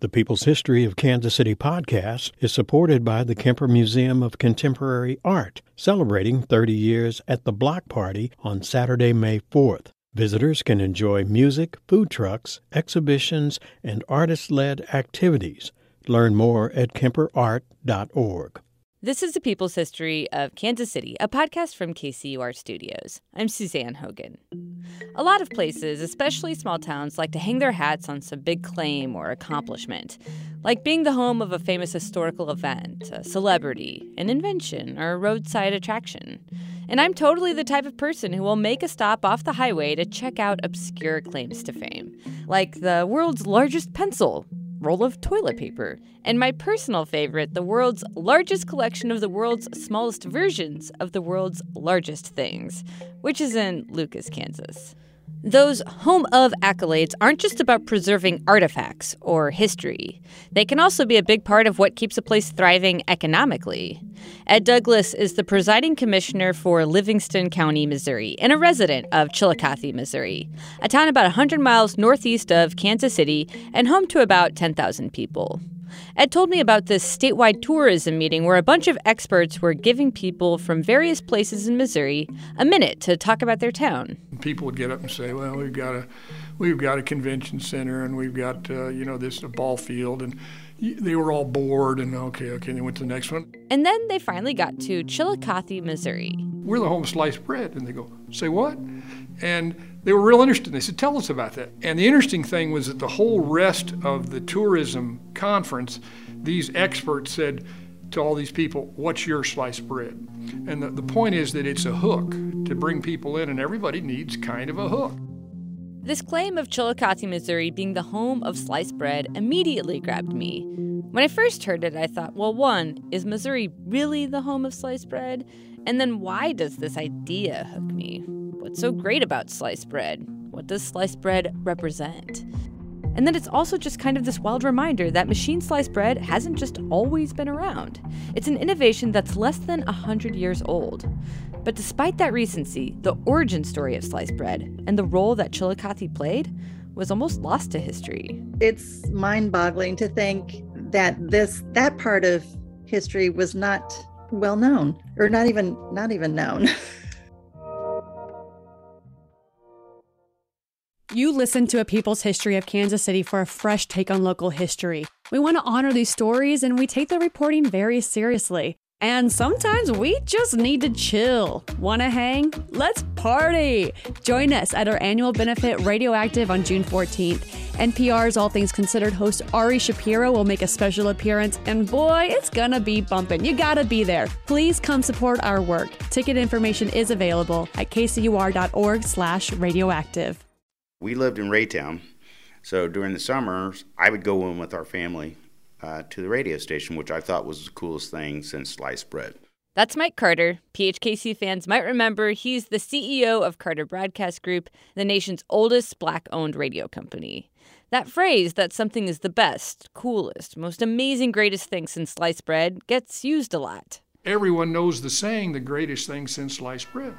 The People's History of Kansas City podcast is supported by the Kemper Museum of Contemporary Art, celebrating 30 years at the Block Party on Saturday, May 4th. Visitors can enjoy music, food trucks, exhibitions, and artist led activities. Learn more at kemperart.org. This is the People's History of Kansas City, a podcast from KCUR Studios. I'm Suzanne Hogan. A lot of places, especially small towns, like to hang their hats on some big claim or accomplishment, like being the home of a famous historical event, a celebrity, an invention, or a roadside attraction. And I'm totally the type of person who will make a stop off the highway to check out obscure claims to fame, like the world's largest pencil roll of toilet paper. And my personal favorite, the world's largest collection of the world's smallest versions of the world's largest things, which is in Lucas, Kansas. Those home of accolades aren't just about preserving artifacts or history. They can also be a big part of what keeps a place thriving economically. Ed Douglas is the presiding commissioner for Livingston County, Missouri, and a resident of Chillicothe, Missouri, a town about 100 miles northeast of Kansas City and home to about 10,000 people. Ed told me about this statewide tourism meeting where a bunch of experts were giving people from various places in Missouri a minute to talk about their town. People would get up and say, "Well, we've got a we've got a convention center and we've got uh, you know this a ball field and they were all bored and okay, okay, And they went to the next one. And then they finally got to Chillicothe, Missouri. We're the home of sliced bread. And they go, say what? And they were real interested. They said, tell us about that. And the interesting thing was that the whole rest of the tourism conference, these experts said to all these people, what's your sliced bread? And the, the point is that it's a hook to bring people in, and everybody needs kind of a hook. This claim of Chillicothe, Missouri being the home of sliced bread immediately grabbed me. When I first heard it, I thought, well, one, is Missouri really the home of sliced bread? And then why does this idea hook me? What's so great about sliced bread? What does sliced bread represent? And then it's also just kind of this wild reminder that machine sliced bread hasn't just always been around. It's an innovation that's less than 100 years old. But despite that recency, the origin story of sliced bread and the role that Chillicothe played was almost lost to history. It's mind-boggling to think that this that part of history was not well known or not even not even known. You listen to a People's History of Kansas City for a fresh take on local history. We want to honor these stories and we take the reporting very seriously. And sometimes we just need to chill. Wanna hang? Let's party! Join us at our annual benefit Radioactive on June 14th. NPR's All Things Considered host Ari Shapiro will make a special appearance, and boy, it's gonna be bumpin'. You gotta be there. Please come support our work. Ticket information is available at kcur.org slash radioactive. We lived in Raytown, so during the summers, I would go in with our family uh, to the radio station, which I thought was the coolest thing since sliced bread. That's Mike Carter. PHKC fans might remember he's the CEO of Carter Broadcast Group, the nation's oldest black owned radio company. That phrase, that something is the best, coolest, most amazing, greatest thing since sliced bread, gets used a lot. Everyone knows the saying, the greatest thing since sliced bread.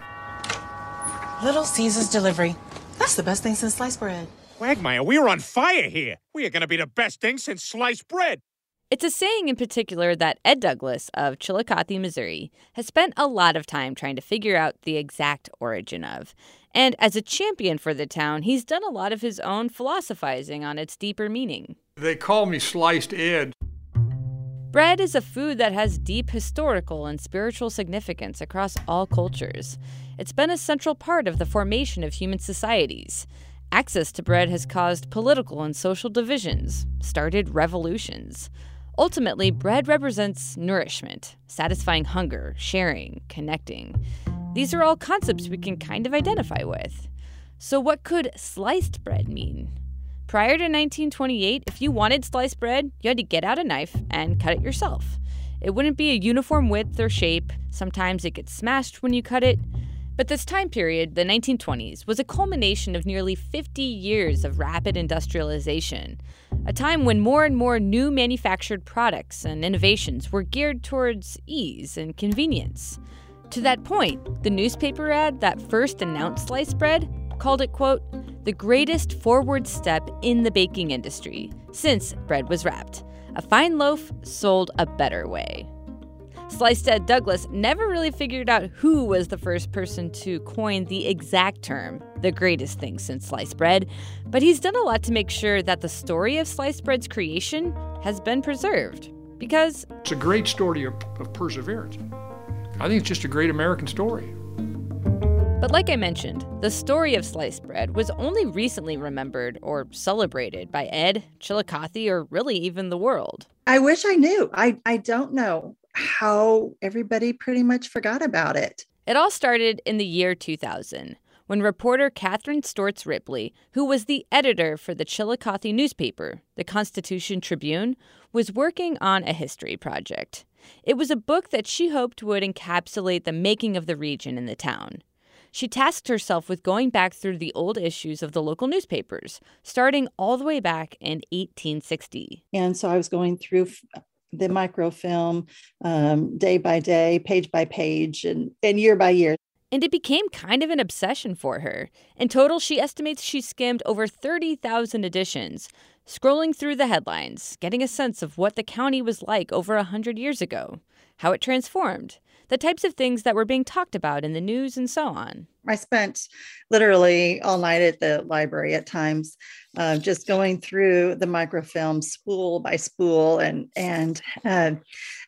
Little Caesar's delivery. That's the best thing since sliced bread. Quagmire, we are on fire here. We are going to be the best thing since sliced bread. It's a saying in particular that Ed Douglas of Chillicothe, Missouri, has spent a lot of time trying to figure out the exact origin of. And as a champion for the town, he's done a lot of his own philosophizing on its deeper meaning. They call me Sliced Ed. Bread is a food that has deep historical and spiritual significance across all cultures. It's been a central part of the formation of human societies. Access to bread has caused political and social divisions, started revolutions. Ultimately, bread represents nourishment, satisfying hunger, sharing, connecting. These are all concepts we can kind of identify with. So, what could sliced bread mean? Prior to 1928, if you wanted sliced bread, you had to get out a knife and cut it yourself. It wouldn't be a uniform width or shape, sometimes it gets smashed when you cut it. But this time period, the 1920s, was a culmination of nearly 50 years of rapid industrialization, a time when more and more new manufactured products and innovations were geared towards ease and convenience. To that point, the newspaper ad that first announced sliced bread called it, quote, the greatest forward step in the baking industry since bread was wrapped. A fine loaf sold a better way. Sliced Ed Douglas never really figured out who was the first person to coin the exact term, the greatest thing since sliced bread, but he's done a lot to make sure that the story of sliced bread's creation has been preserved. Because it's a great story of, of perseverance. I think it's just a great American story. But like I mentioned, the story of sliced bread was only recently remembered or celebrated by Ed, Chillicothe, or really even the world. I wish I knew. I, I don't know how everybody pretty much forgot about it. It all started in the year 2000 when reporter Catherine Stortz Ripley, who was the editor for the Chillicothe newspaper, the Constitution Tribune, was working on a history project. It was a book that she hoped would encapsulate the making of the region and the town. She tasked herself with going back through the old issues of the local newspapers, starting all the way back in 1860. And so I was going through the microfilm um, day by day, page by page, and, and year by year. And it became kind of an obsession for her. In total, she estimates she skimmed over 30,000 editions, scrolling through the headlines, getting a sense of what the county was like over a 100 years ago, how it transformed, the types of things that were being talked about in the news, and so on. I spent literally all night at the library at times, uh, just going through the microfilm spool by spool. And and uh,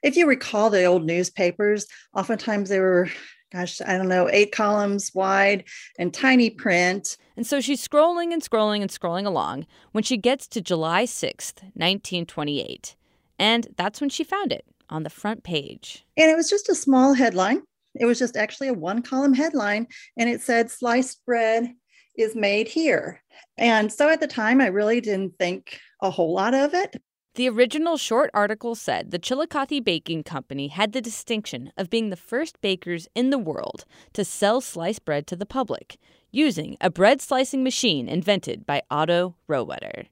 if you recall the old newspapers, oftentimes they were gosh, I don't know, eight columns wide and tiny print. And so she's scrolling and scrolling and scrolling along when she gets to July 6th, 1928. And that's when she found it on the front page. And it was just a small headline. It was just actually a one column headline, and it said, Sliced bread is made here. And so at the time, I really didn't think a whole lot of it. The original short article said the Chillicothe Baking Company had the distinction of being the first bakers in the world to sell sliced bread to the public using a bread slicing machine invented by Otto Rohwedder.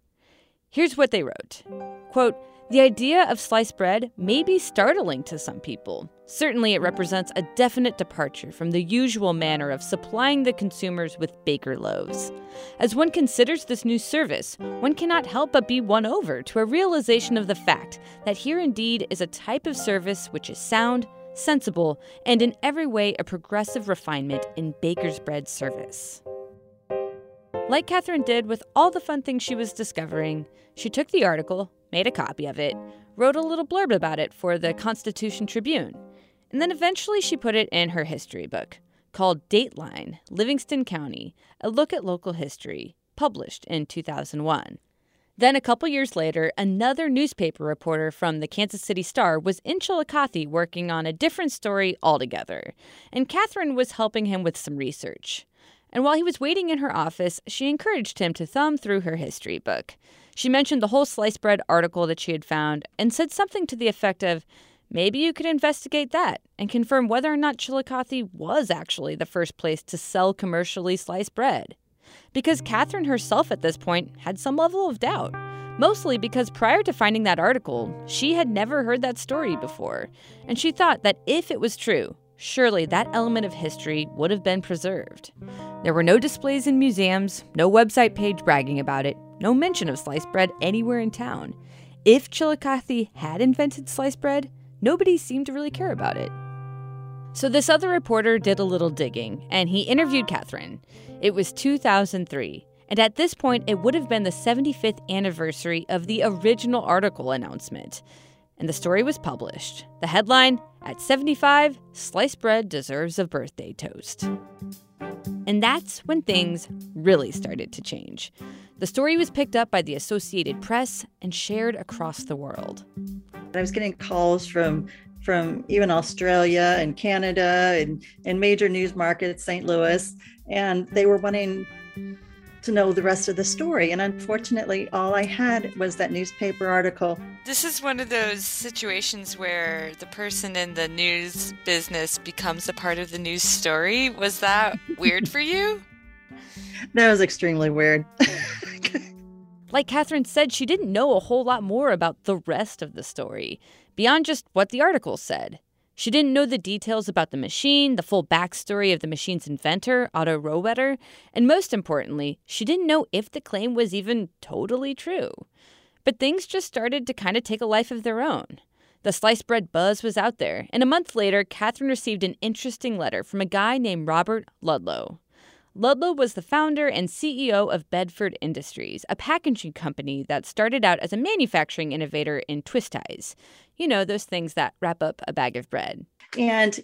Here's what they wrote Quote, the idea of sliced bread may be startling to some people. Certainly, it represents a definite departure from the usual manner of supplying the consumers with baker loaves. As one considers this new service, one cannot help but be won over to a realization of the fact that here indeed is a type of service which is sound, sensible, and in every way a progressive refinement in baker's bread service. Like Catherine did with all the fun things she was discovering, she took the article, made a copy of it, wrote a little blurb about it for the Constitution Tribune, and then eventually she put it in her history book called Dateline Livingston County A Look at Local History, published in 2001. Then, a couple years later, another newspaper reporter from the Kansas City Star was in Chillicothe working on a different story altogether, and Catherine was helping him with some research. And while he was waiting in her office, she encouraged him to thumb through her history book. She mentioned the whole sliced bread article that she had found and said something to the effect of, Maybe you could investigate that and confirm whether or not Chillicothe was actually the first place to sell commercially sliced bread. Because Catherine herself at this point had some level of doubt, mostly because prior to finding that article, she had never heard that story before, and she thought that if it was true, surely that element of history would have been preserved. There were no displays in museums, no website page bragging about it, no mention of sliced bread anywhere in town. If Chillicothe had invented sliced bread, nobody seemed to really care about it. So this other reporter did a little digging, and he interviewed Catherine. It was 2003, and at this point, it would have been the 75th anniversary of the original article announcement. And the story was published. The headline At 75, sliced bread deserves a birthday toast. And that's when things really started to change. The story was picked up by the Associated Press and shared across the world. I was getting calls from from even Australia and Canada and, and major news markets, St. Louis, and they were wanting to know the rest of the story. And unfortunately, all I had was that newspaper article. This is one of those situations where the person in the news business becomes a part of the news story. Was that weird for you? That was extremely weird. like Catherine said, she didn't know a whole lot more about the rest of the story, beyond just what the article said. She didn't know the details about the machine, the full backstory of the machine's inventor, Otto Rohwedder, and most importantly, she didn't know if the claim was even totally true. But things just started to kind of take a life of their own. The sliced bread buzz was out there, and a month later, Catherine received an interesting letter from a guy named Robert Ludlow. Ludlow was the founder and CEO of Bedford Industries, a packaging company that started out as a manufacturing innovator in twist ties. You know, those things that wrap up a bag of bread. And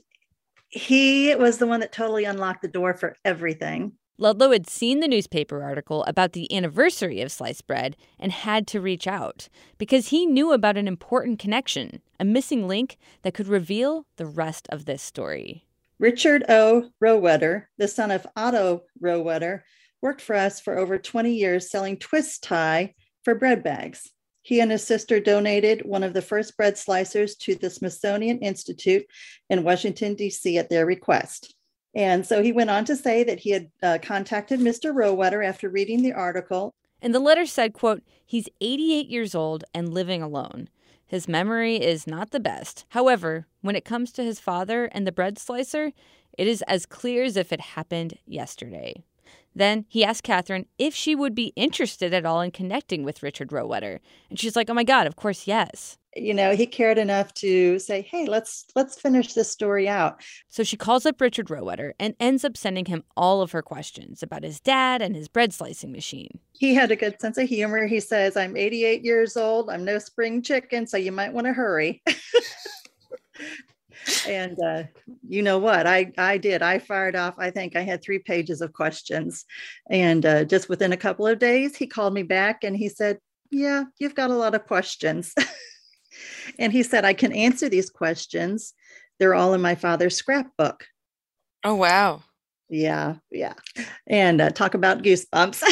he was the one that totally unlocked the door for everything. Ludlow had seen the newspaper article about the anniversary of sliced bread and had to reach out because he knew about an important connection, a missing link that could reveal the rest of this story. Richard O. Rohwedder, the son of Otto Rohwedder, worked for us for over 20 years selling twist tie for bread bags. He and his sister donated one of the first bread slicers to the Smithsonian Institute in Washington, D.C. at their request. And so he went on to say that he had uh, contacted Mr. Rohwedder after reading the article. And the letter said, quote, he's 88 years old and living alone. His memory is not the best. However, when it comes to his father and the bread slicer, it is as clear as if it happened yesterday. Then he asked Catherine if she would be interested at all in connecting with Richard Rohwedder. And she's like, oh my God, of course, yes. You know he cared enough to say hey let's let's finish this story out. So she calls up richard rohwedder and ends up sending him all of her questions about his dad and his bread slicing machine. He had a good sense of humor. He says i'm 88 years old. I'm no spring chicken so you might want to hurry and uh, you know what i i did i fired off i think i had three pages of questions and uh, just within a couple of days he called me back and he said yeah you've got a lot of questions and he said, I can answer these questions. They're all in my father's scrapbook. Oh, wow. Yeah, yeah. And uh, talk about goosebumps.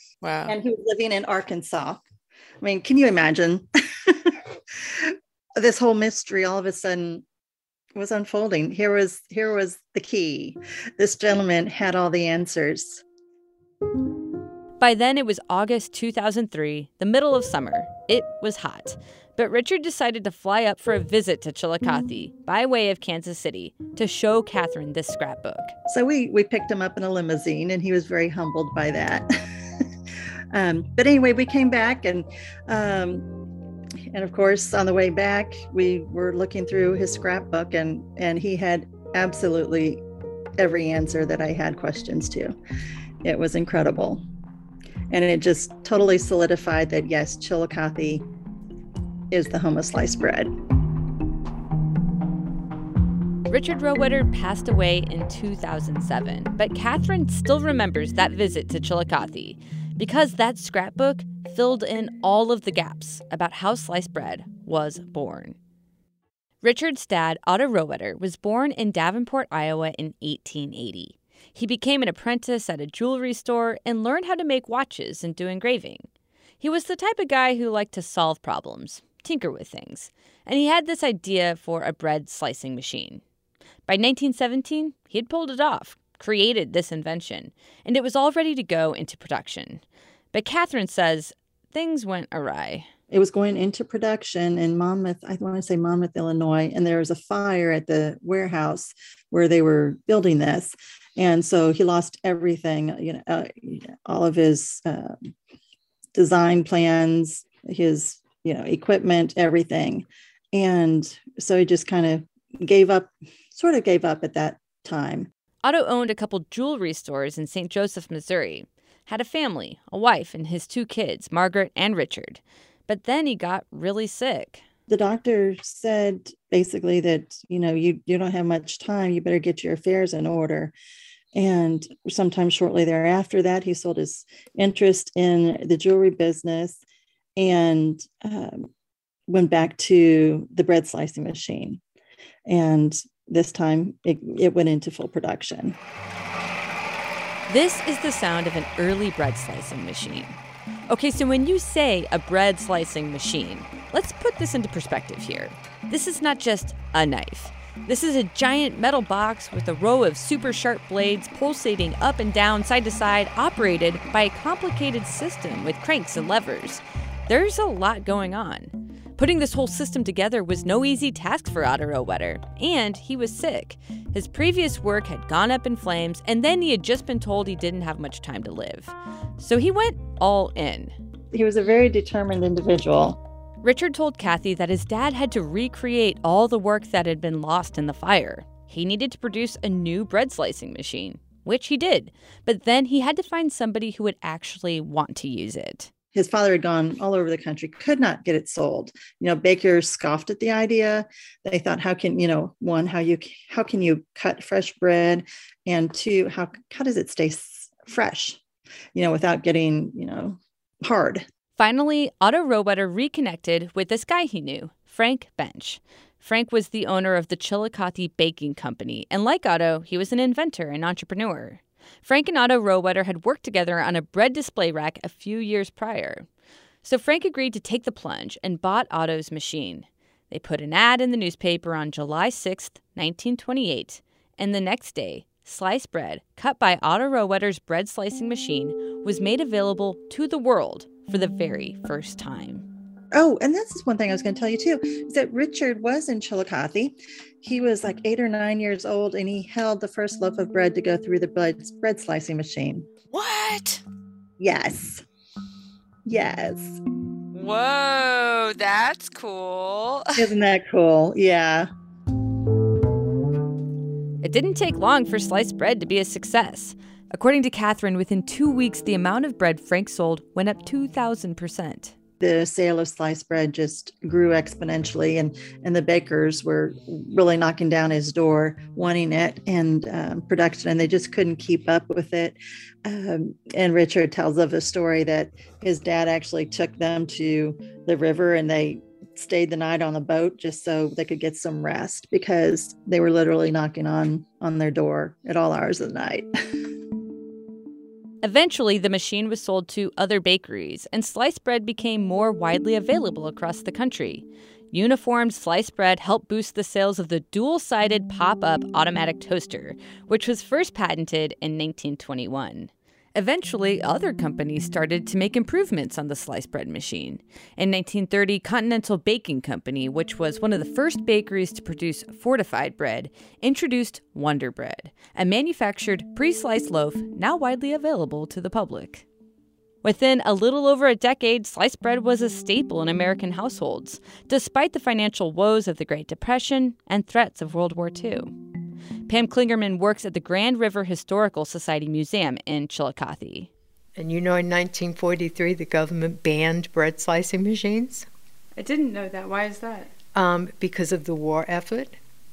wow. and he was living in Arkansas. I mean, can you imagine this whole mystery all of a sudden was unfolding? Here was here was the key. This gentleman had all the answers. By then, it was August 2003, the middle of summer. It was hot. But Richard decided to fly up for a visit to Chillicothe by way of Kansas City to show Catherine this scrapbook. So we, we picked him up in a limousine, and he was very humbled by that. um, but anyway, we came back, and um, and of course, on the way back, we were looking through his scrapbook, and and he had absolutely every answer that I had questions to. It was incredible. And it just totally solidified that yes, Chillicothe is the home of sliced bread. Richard Rohwedder passed away in 2007, but Catherine still remembers that visit to Chillicothe because that scrapbook filled in all of the gaps about how sliced bread was born. Richard's dad, Otto Rohwedder, was born in Davenport, Iowa in 1880. He became an apprentice at a jewelry store and learned how to make watches and do engraving. He was the type of guy who liked to solve problems, tinker with things, and he had this idea for a bread slicing machine. By 1917, he had pulled it off, created this invention, and it was all ready to go into production. But Catherine says things went awry. It was going into production in Monmouth, I want to say Monmouth, Illinois, and there was a fire at the warehouse where they were building this. And so he lost everything, you know, uh, all of his uh, design plans, his you know, equipment, everything. And so he just kind of gave up, sort of gave up at that time. Otto owned a couple jewelry stores in St. Joseph, Missouri, had a family, a wife, and his two kids, Margaret and Richard. But then he got really sick. The doctor said basically that, you know, you, you don't have much time, you better get your affairs in order. And sometime shortly thereafter that, he sold his interest in the jewelry business and um, went back to the bread slicing machine. And this time it, it went into full production. This is the sound of an early bread slicing machine. Okay, so when you say a bread slicing machine, let's put this into perspective here. This is not just a knife. This is a giant metal box with a row of super sharp blades pulsating up and down, side to side, operated by a complicated system with cranks and levers. There's a lot going on. Putting this whole system together was no easy task for Otto Rohwedder, and he was sick. His previous work had gone up in flames, and then he had just been told he didn't have much time to live. So he went all in. He was a very determined individual. Richard told Kathy that his dad had to recreate all the work that had been lost in the fire. He needed to produce a new bread slicing machine, which he did, but then he had to find somebody who would actually want to use it. His father had gone all over the country, could not get it sold. You know, bakers scoffed at the idea. They thought, how can, you know, one, how you how can you cut fresh bread? And two, how how does it stay fresh, you know, without getting, you know, hard? Finally, Otto Rohwedder reconnected with this guy he knew, Frank Bench. Frank was the owner of the Chillicothe Baking Company, and like Otto, he was an inventor and entrepreneur. Frank and Otto Rohwedder had worked together on a bread display rack a few years prior. So Frank agreed to take the plunge and bought Otto's machine. They put an ad in the newspaper on July 6, 1928, and the next day, sliced bread cut by Otto Rohwedder's bread slicing machine was made available to the world for the very first time. Oh, and this is one thing I was going to tell you too is that Richard was in Chillicothe. He was like eight or nine years old and he held the first loaf of bread to go through the bread, bread slicing machine. What? Yes. Yes. Whoa, that's cool. Isn't that cool? Yeah. It didn't take long for sliced bread to be a success. According to Catherine, within two weeks, the amount of bread Frank sold went up 2,000% the sale of sliced bread just grew exponentially and and the bakers were really knocking down his door wanting it and um, production and they just couldn't keep up with it. Um, and richard tells of a story that his dad actually took them to the river and they stayed the night on the boat just so they could get some rest because they were literally knocking on on their door at all hours of the night Eventually, the machine was sold to other bakeries, and sliced bread became more widely available across the country. Uniformed sliced bread helped boost the sales of the dual sided pop up automatic toaster, which was first patented in 1921. Eventually, other companies started to make improvements on the sliced bread machine. In 1930, Continental Baking Company, which was one of the first bakeries to produce fortified bread, introduced Wonder Bread, a manufactured pre sliced loaf now widely available to the public. Within a little over a decade, sliced bread was a staple in American households, despite the financial woes of the Great Depression and threats of World War II. Pam Klingerman works at the Grand River Historical Society Museum in Chillicothe. And you know, in 1943, the government banned bread slicing machines? I didn't know that. Why is that? Um, because of the war effort,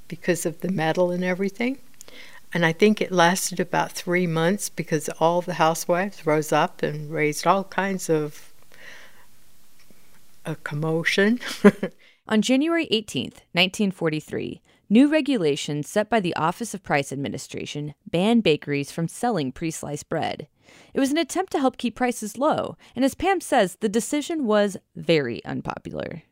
because of the metal and everything. And I think it lasted about three months because all the housewives rose up and raised all kinds of a commotion. On January 18th, 1943, New regulations set by the Office of Price Administration banned bakeries from selling pre sliced bread. It was an attempt to help keep prices low, and as Pam says, the decision was very unpopular.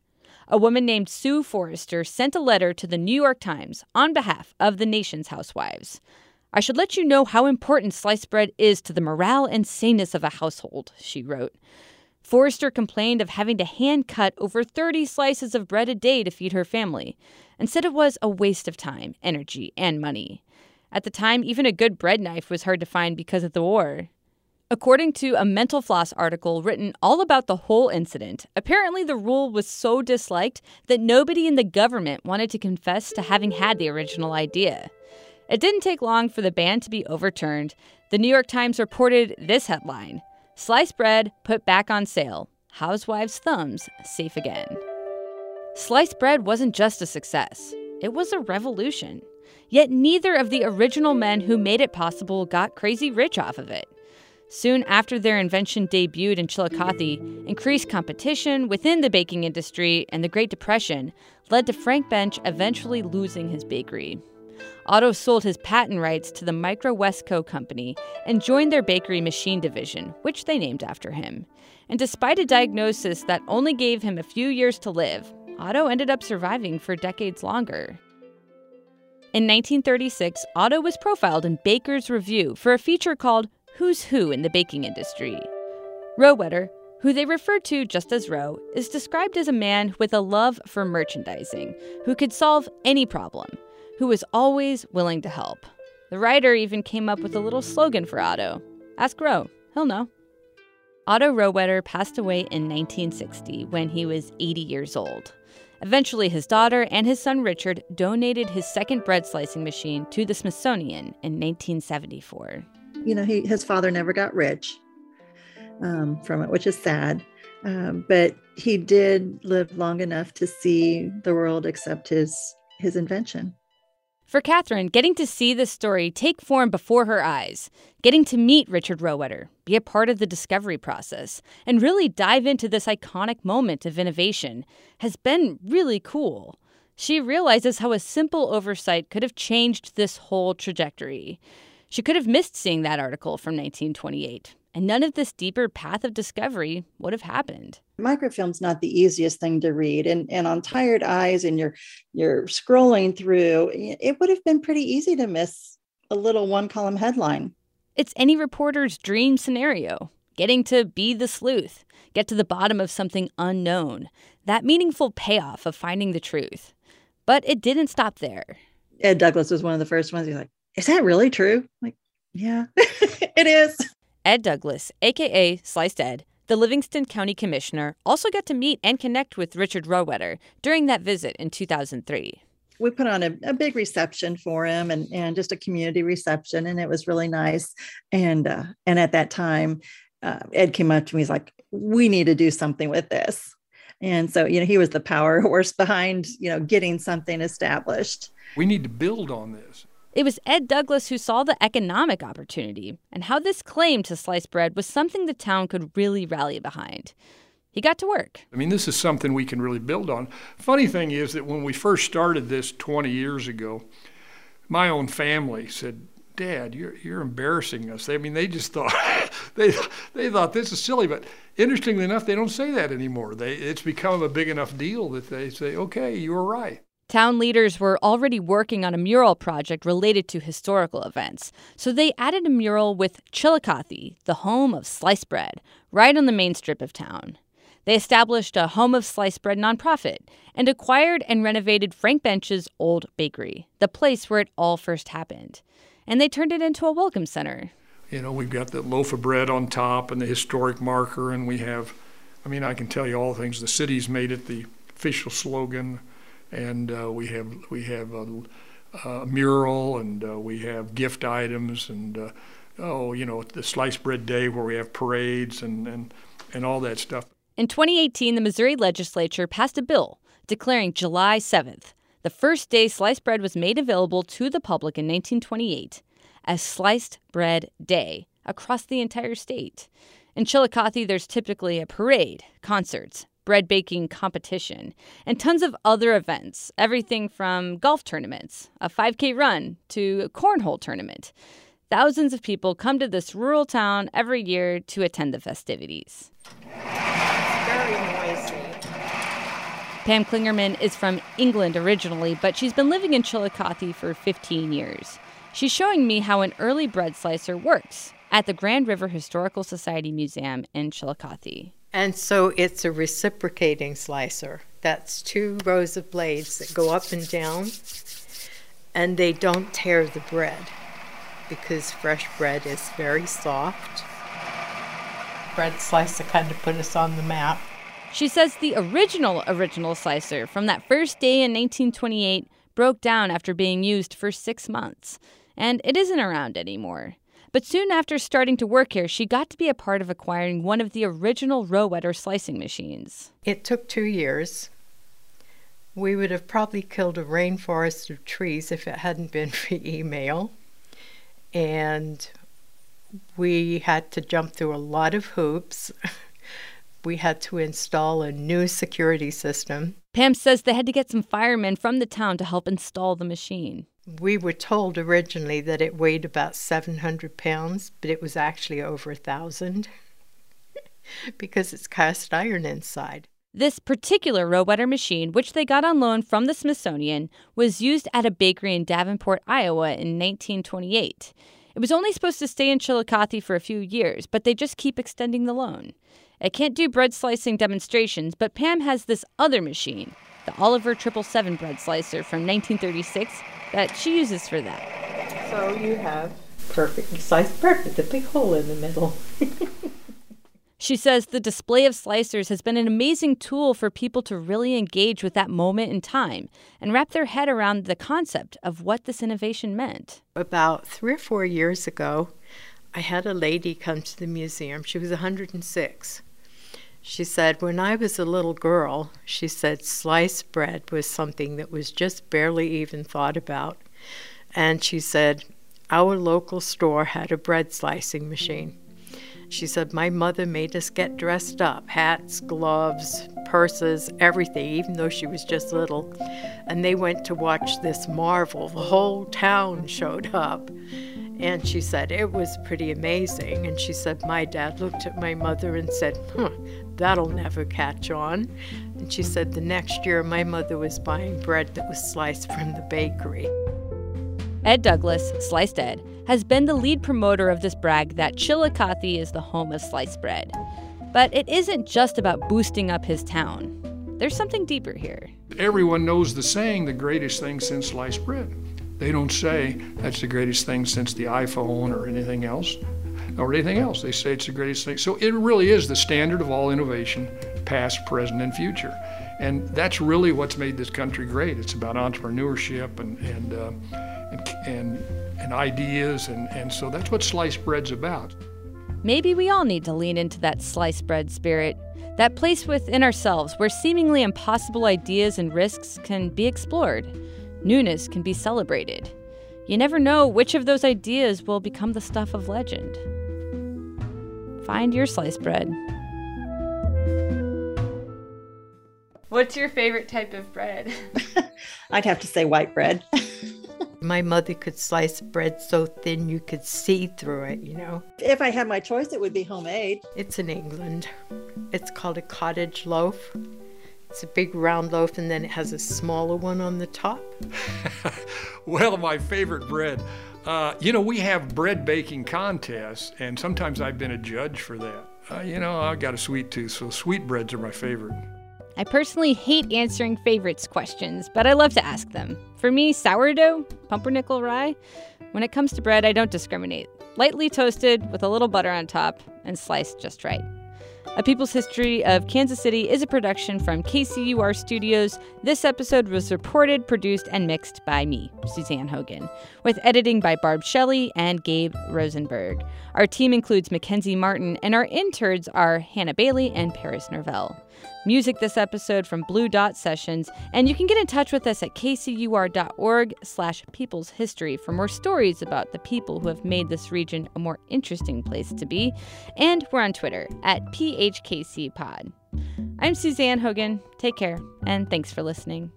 A woman named Sue Forrester sent a letter to the New York Times on behalf of the nation's housewives. I should let you know how important sliced bread is to the morale and saneness of a household, she wrote. Forrester complained of having to hand cut over 30 slices of bread a day to feed her family, and said it was a waste of time, energy, and money. At the time, even a good bread knife was hard to find because of the war. According to a Mental Floss article written all about the whole incident, apparently the rule was so disliked that nobody in the government wanted to confess to having had the original idea. It didn't take long for the ban to be overturned. The New York Times reported this headline Sliced bread put back on sale. Housewives' thumbs safe again. Sliced bread wasn't just a success, it was a revolution. Yet neither of the original men who made it possible got crazy rich off of it. Soon after their invention debuted in Chillicothe, increased competition within the baking industry and the Great Depression led to Frank Bench eventually losing his bakery. Otto sold his patent rights to the Micro Westco Company and joined their bakery machine division, which they named after him. And despite a diagnosis that only gave him a few years to live, Otto ended up surviving for decades longer. In 1936, Otto was profiled in Baker's Review for a feature called Who's Who in the Baking Industry. Rohwedder, who they refer to just as Roe, is described as a man with a love for merchandising, who could solve any problem, who was always willing to help. The writer even came up with a little slogan for Otto Ask Roe, he'll know. Otto Rohwedder passed away in 1960 when he was 80 years old. Eventually, his daughter and his son Richard donated his second bread slicing machine to the Smithsonian in 1974. You know, he, his father never got rich um, from it, which is sad. Um, but he did live long enough to see the world accept his his invention. For Catherine, getting to see this story take form before her eyes, getting to meet Richard Rohwedder, be a part of the discovery process, and really dive into this iconic moment of innovation has been really cool. She realizes how a simple oversight could have changed this whole trajectory. She could have missed seeing that article from 1928, and none of this deeper path of discovery would have happened microfilm's not the easiest thing to read and, and on tired eyes and you're you're scrolling through it would have been pretty easy to miss a little one column headline. It's any reporter's dream scenario getting to be the sleuth get to the bottom of something unknown that meaningful payoff of finding the truth. But it didn't stop there. Ed douglas was one of the first ones he's like is that really true? I'm like yeah it is. Ed douglas aka sliced ed the Livingston County Commissioner also got to meet and connect with Richard Rohwedder during that visit in 2003. We put on a, a, big reception for him and, and just a community reception, and it was really nice. And uh, and at that time, uh, Ed came up to me. He's like, "We need to do something with this." And so, you know, he was the power horse behind, you know, getting something established. We need to build on this. It was Ed Douglas who saw the economic opportunity and how this claim to slice bread was something the town could really rally behind. He got to work. I mean, this is something we can really build on. Funny thing is that when we first started this 20 years ago, my own family said, Dad, you're, you're embarrassing us. I mean, they just thought they they thought this is silly. But interestingly enough, they don't say that anymore. They it's become a big enough deal that they say, okay, you were right. Town leaders were already working on a mural project related to historical events, so they added a mural with Chillicothe, the home of sliced bread, right on the main strip of town. They established a Home of Sliced Bread nonprofit and acquired and renovated Frank Bench's old bakery, the place where it all first happened. And they turned it into a welcome center. You know, we've got the loaf of bread on top and the historic marker, and we have, I mean, I can tell you all things. The city's made it the official slogan and uh, we have we have a, a mural and uh, we have gift items and uh, oh you know the sliced bread day where we have parades and and and all that stuff. In 2018, the Missouri legislature passed a bill declaring July 7th, the first day sliced bread was made available to the public in 1928, as Sliced Bread Day across the entire state. In Chillicothe, there's typically a parade, concerts, bread baking competition, and tons of other events everything from golf tournaments, a 5K run, to a cornhole tournament. Thousands of people come to this rural town every year to attend the festivities. Very noisy. Pam Klingerman is from England originally, but she's been living in Chillicothe for 15 years. She's showing me how an early bread slicer works at the Grand River Historical Society Museum in Chillicothe. And so it's a reciprocating slicer. That's two rows of blades that go up and down, and they don't tear the bread because fresh bread is very soft. Bread slicer kind of put us on the map. She says the original original slicer from that first day in 1928 broke down after being used for six months, and it isn't around anymore. But soon after starting to work here, she got to be a part of acquiring one of the original Rohwedder slicing machines. It took two years. We would have probably killed a rainforest of trees if it hadn't been for email. And we had to jump through a lot of hoops. we had to install a new security system. Pam says they had to get some firemen from the town to help install the machine. We were told originally that it weighed about 700 pounds, but it was actually over a thousand because it's cast iron inside. This particular Rohwedder machine, which they got on loan from the Smithsonian, was used at a bakery in Davenport, Iowa in 1928. It was only supposed to stay in Chillicothe for a few years, but they just keep extending the loan. It can't do bread slicing demonstrations, but Pam has this other machine, the Oliver 777 bread slicer from 1936, that she uses for that. So you have perfectly sliced bread with a big hole in the middle. She says the display of slicers has been an amazing tool for people to really engage with that moment in time and wrap their head around the concept of what this innovation meant. About three or four years ago, I had a lady come to the museum. She was 106. She said, When I was a little girl, she said sliced bread was something that was just barely even thought about. And she said, Our local store had a bread slicing machine. She said, My mother made us get dressed up hats, gloves, purses, everything, even though she was just little. And they went to watch this marvel. The whole town showed up. And she said, It was pretty amazing. And she said, My dad looked at my mother and said, Huh, that'll never catch on. And she said, The next year, my mother was buying bread that was sliced from the bakery. Ed Douglas, Sliced Ed, has been the lead promoter of this brag that Chillicothe is the home of sliced bread. But it isn't just about boosting up his town. There's something deeper here. Everyone knows the saying, the greatest thing since sliced bread. They don't say that's the greatest thing since the iPhone or anything else, or anything else. They say it's the greatest thing. So it really is the standard of all innovation, past, present, and future. And that's really what's made this country great. It's about entrepreneurship and, and, uh, and, and, and ideas, and, and so that's what sliced bread's about. Maybe we all need to lean into that sliced bread spirit, that place within ourselves where seemingly impossible ideas and risks can be explored, newness can be celebrated. You never know which of those ideas will become the stuff of legend. Find your sliced bread. What's your favorite type of bread? I'd have to say white bread. My mother could slice bread so thin you could see through it, you know. If I had my choice, it would be homemade. It's in England. It's called a cottage loaf. It's a big round loaf and then it has a smaller one on the top. well, my favorite bread. Uh, you know, we have bread baking contests, and sometimes I've been a judge for that. Uh, you know, I've got a sweet tooth, so sweet breads are my favorite. I personally hate answering favorites questions, but I love to ask them. For me, sourdough, pumpernickel rye. When it comes to bread, I don't discriminate. Lightly toasted with a little butter on top and sliced just right. A People's History of Kansas City is a production from KCUR Studios. This episode was reported, produced, and mixed by me, Suzanne Hogan, with editing by Barb Shelley and Gabe Rosenberg. Our team includes Mackenzie Martin, and our interns are Hannah Bailey and Paris Nervell. Music this episode from Blue Dot Sessions, and you can get in touch with us at kcur.org slash people's history for more stories about the people who have made this region a more interesting place to be. And we're on Twitter at phkcpod. I'm Suzanne Hogan. Take care, and thanks for listening.